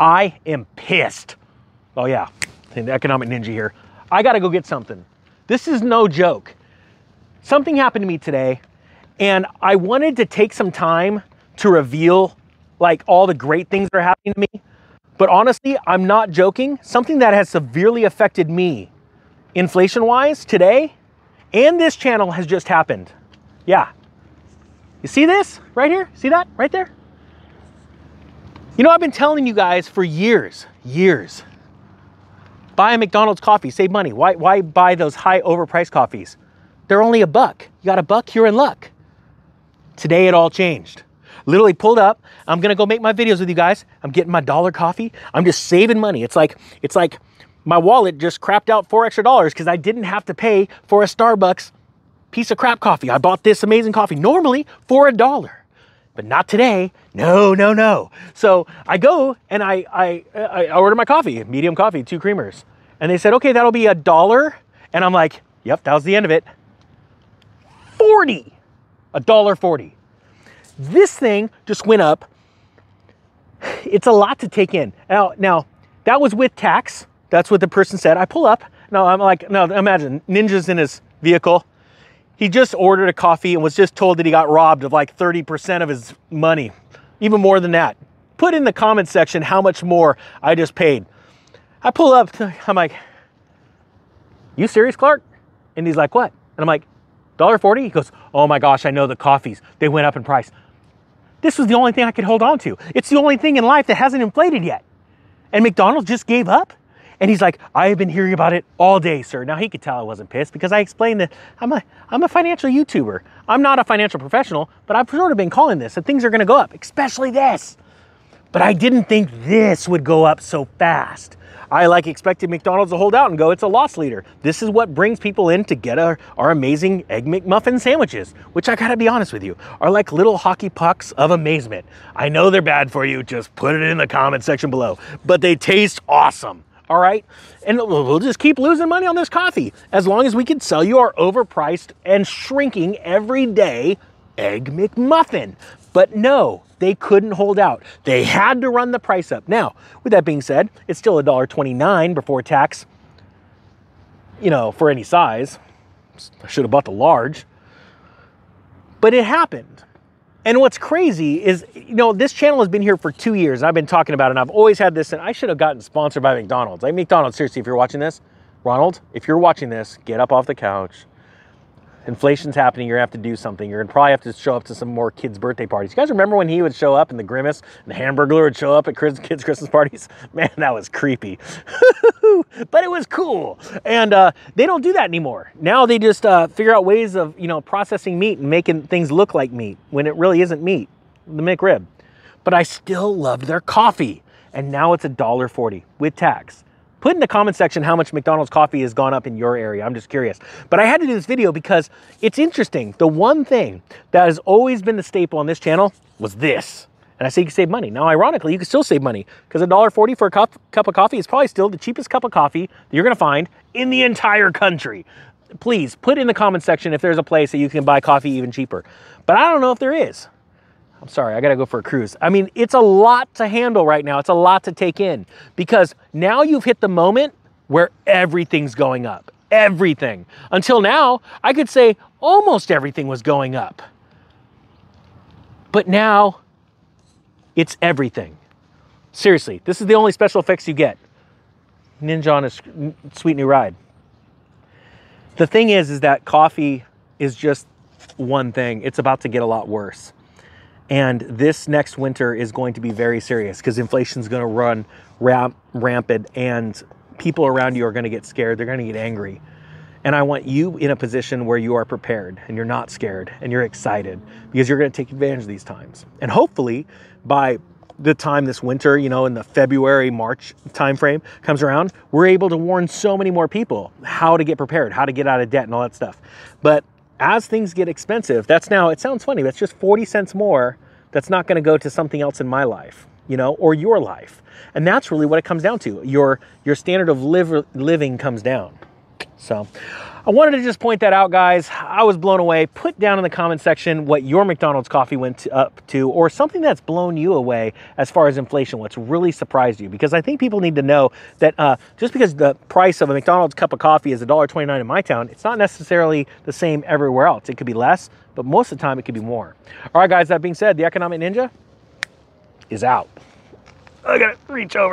I am pissed. Oh, yeah, the economic ninja here. I gotta go get something. This is no joke. Something happened to me today, and I wanted to take some time to reveal like all the great things that are happening to me. But honestly, I'm not joking. Something that has severely affected me inflation wise today and this channel has just happened. Yeah. You see this right here? See that right there? You know, I've been telling you guys for years, years, buy a McDonald's coffee, save money. Why, why buy those high overpriced coffees? They're only a buck. You got a buck, you're in luck. Today it all changed. Literally pulled up. I'm gonna go make my videos with you guys. I'm getting my dollar coffee. I'm just saving money. It's like, it's like my wallet just crapped out four extra dollars because I didn't have to pay for a Starbucks piece of crap coffee. I bought this amazing coffee normally for a dollar, but not today. No, no, no. So I go and I, I, I order my coffee, medium coffee, two creamers. And they said, okay, that'll be a dollar. And I'm like, yep, that was the end of it. 40, a dollar 40. This thing just went up. It's a lot to take in. Now, now that was with tax. That's what the person said. I pull up. No, I'm like, no, imagine Ninja's in his vehicle. He just ordered a coffee and was just told that he got robbed of like 30% of his money, even more than that. Put in the comment section how much more I just paid. I pull up, I'm like, you serious, Clark? And he's like, what? And I'm like, $1.40? He goes, oh my gosh, I know the coffees. They went up in price. This was the only thing I could hold on to. It's the only thing in life that hasn't inflated yet. And McDonald's just gave up? And he's like, I have been hearing about it all day, sir. Now he could tell I wasn't pissed because I explained that I'm a, I'm a financial YouTuber. I'm not a financial professional, but I've sort of been calling this that things are gonna go up, especially this. But I didn't think this would go up so fast. I like expected McDonald's to hold out and go, it's a loss leader. This is what brings people in to get our, our amazing Egg McMuffin sandwiches, which I gotta be honest with you, are like little hockey pucks of amazement. I know they're bad for you, just put it in the comment section below, but they taste awesome all right? And we'll just keep losing money on this coffee as long as we can sell you our overpriced and shrinking everyday Egg McMuffin. But no, they couldn't hold out. They had to run the price up. Now, with that being said, it's still $1.29 before tax, you know, for any size. I should have bought the large. But it happened. And what's crazy is, you know, this channel has been here for two years. and I've been talking about it, and I've always had this, and I should have gotten sponsored by McDonald's. Like, McDonald's, seriously, if you're watching this, Ronald, if you're watching this, get up off the couch, inflation's happening, you're gonna have to do something. You're gonna probably have to show up to some more kids' birthday parties. You guys remember when he would show up and the Grimace and the Hamburglar would show up at kids' Christmas parties? Man, that was creepy. but it was cool. And uh, they don't do that anymore. Now they just uh, figure out ways of, you know, processing meat and making things look like meat when it really isn't meat, the McRib. But I still love their coffee. And now it's a dollar forty with tax. Put in the comment section how much McDonald's coffee has gone up in your area. I'm just curious. But I had to do this video because it's interesting. The one thing that has always been the staple on this channel was this. And I say you can save money. Now, ironically, you can still save money because $1.40 for a cup, cup of coffee is probably still the cheapest cup of coffee that you're going to find in the entire country. Please put in the comment section if there's a place that you can buy coffee even cheaper. But I don't know if there is. I'm sorry, I gotta go for a cruise. I mean, it's a lot to handle right now. It's a lot to take in because now you've hit the moment where everything's going up. Everything. Until now, I could say almost everything was going up. But now, it's everything. Seriously, this is the only special effects you get. Ninja on a sweet new ride. The thing is, is that coffee is just one thing. It's about to get a lot worse. And this next winter is going to be very serious because inflation is going to run ramp, rampant and people around you are going to get scared. They're going to get angry. And I want you in a position where you are prepared and you're not scared and you're excited because you're going to take advantage of these times. And hopefully by the time this winter, you know, in the February, March timeframe comes around, we're able to warn so many more people how to get prepared, how to get out of debt and all that stuff. But as things get expensive, that's now, it sounds funny, that's just 40 cents more that's not going to go to something else in my life, you know, or your life. And that's really what it comes down to. Your your standard of live, living comes down. So, I wanted to just point that out, guys. I was blown away. Put down in the comment section what your McDonald's coffee went up to, or something that's blown you away as far as inflation, what's really surprised you. Because I think people need to know that uh, just because the price of a McDonald's cup of coffee is $1.29 in my town, it's not necessarily the same everywhere else. It could be less, but most of the time it could be more. All right, guys, that being said, the Economic Ninja is out. I gotta reach over.